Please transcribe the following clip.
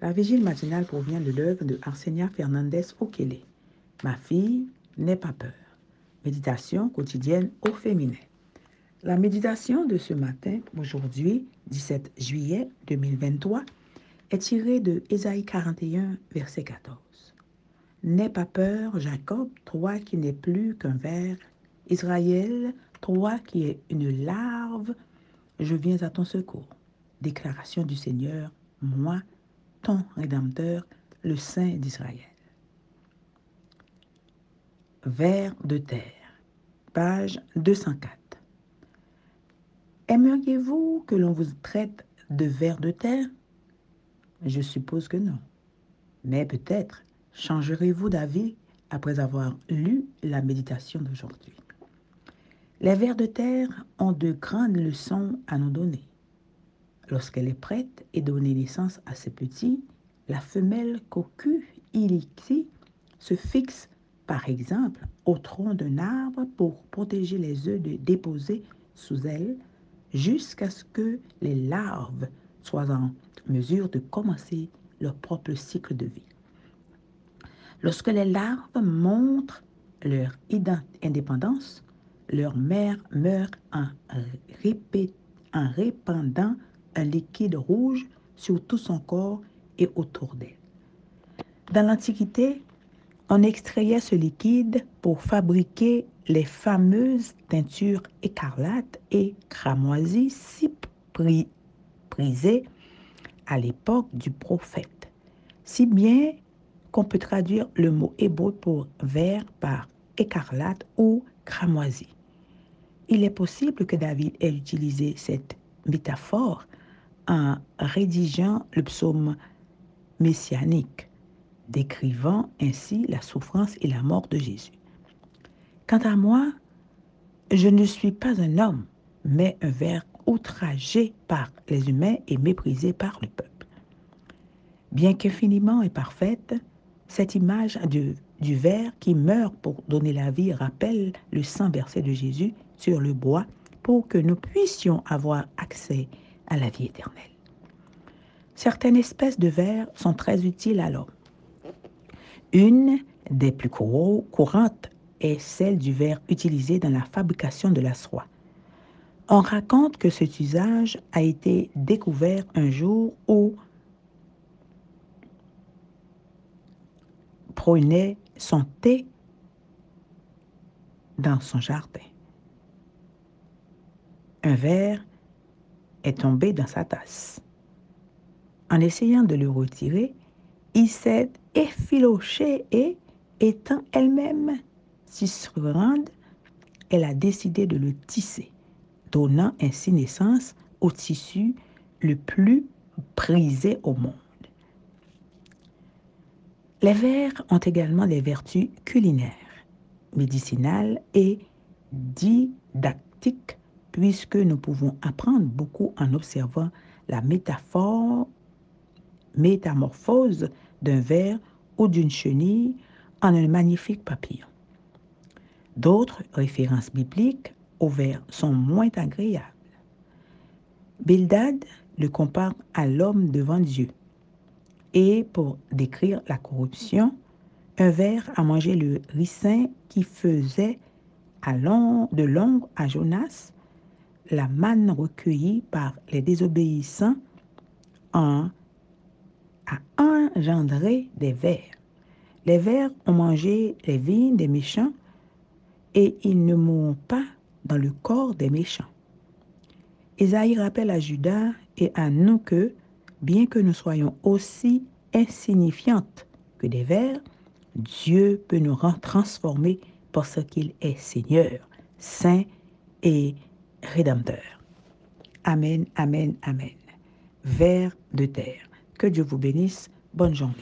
La vigile matinale provient de l'œuvre de Arsenia Fernandez Okele. Ma fille, n'aie pas peur. Méditation quotidienne au féminin. La méditation de ce matin, aujourd'hui, 17 juillet 2023, est tirée de Ésaïe 41, verset 14. N'aie pas peur, Jacob, toi qui n'es plus qu'un ver, Israël, toi qui es une larve, je viens à ton secours. Déclaration du Seigneur, moi, ton Rédempteur, le Saint d'Israël. Vers de terre, page 204. Aimeriez-vous que l'on vous traite de vers de terre? Je suppose que non. Mais peut-être changerez-vous d'avis après avoir lu la méditation d'aujourd'hui. Les vers de terre ont de grandes leçons à nous donner. Lorsqu'elle est prête et donner naissance à ses petits, la femelle cocu illicti se fixe, par exemple, au tronc d'un arbre pour protéger les œufs de déposés sous elle jusqu'à ce que les larves soient en mesure de commencer leur propre cycle de vie. Lorsque les larves montrent leur indépendance, leur mère meurt en répandant un liquide rouge sur tout son corps et autour d'elle. Dans l'Antiquité, on extrayait ce liquide pour fabriquer les fameuses teintures écarlates et cramoisies si prisées à l'époque du prophète, si bien qu'on peut traduire le mot hébreu pour vert par écarlate ou cramoisi. Il est possible que David ait utilisé cette métaphore en rédigeant le psaume messianique, décrivant ainsi la souffrance et la mort de Jésus. Quant à moi, je ne suis pas un homme, mais un ver outragé par les humains et méprisé par le peuple. Bien qu'infiniment imparfaite, cette image du, du ver qui meurt pour donner la vie rappelle le sang versé de Jésus sur le bois pour que nous puissions avoir accès à la vie éternelle. Certaines espèces de vers sont très utiles à l'homme. Une des plus courantes est celle du verre utilisé dans la fabrication de la soie. On raconte que cet usage a été découvert un jour où prenait son thé dans son jardin. Un verre est tombé dans sa tasse. En essayant de le retirer, il s'est effiloché et, étant elle-même si grande, elle a décidé de le tisser, donnant ainsi naissance au tissu le plus prisé au monde. Les vers ont également des vertus culinaires, médicinales et didactiques puisque nous pouvons apprendre beaucoup en observant la métaphore, métamorphose d'un ver ou d'une chenille en un magnifique papillon. D'autres références bibliques au ver sont moins agréables. Bildad le compare à l'homme devant Dieu. Et pour décrire la corruption, un ver a mangé le ricin qui faisait de l'ombre à Jonas la manne recueillie par les désobéissants a engendré des vers. Les vers ont mangé les vignes des méchants et ils ne mourront pas dans le corps des méchants. Isaïe rappelle à Judas et à nous que, bien que nous soyons aussi insignifiantes que des vers, Dieu peut nous rendre transformés parce qu'il est Seigneur, Saint et Rédempteur. Amen, Amen, Amen. Vers de terre. Que Dieu vous bénisse. Bonne journée.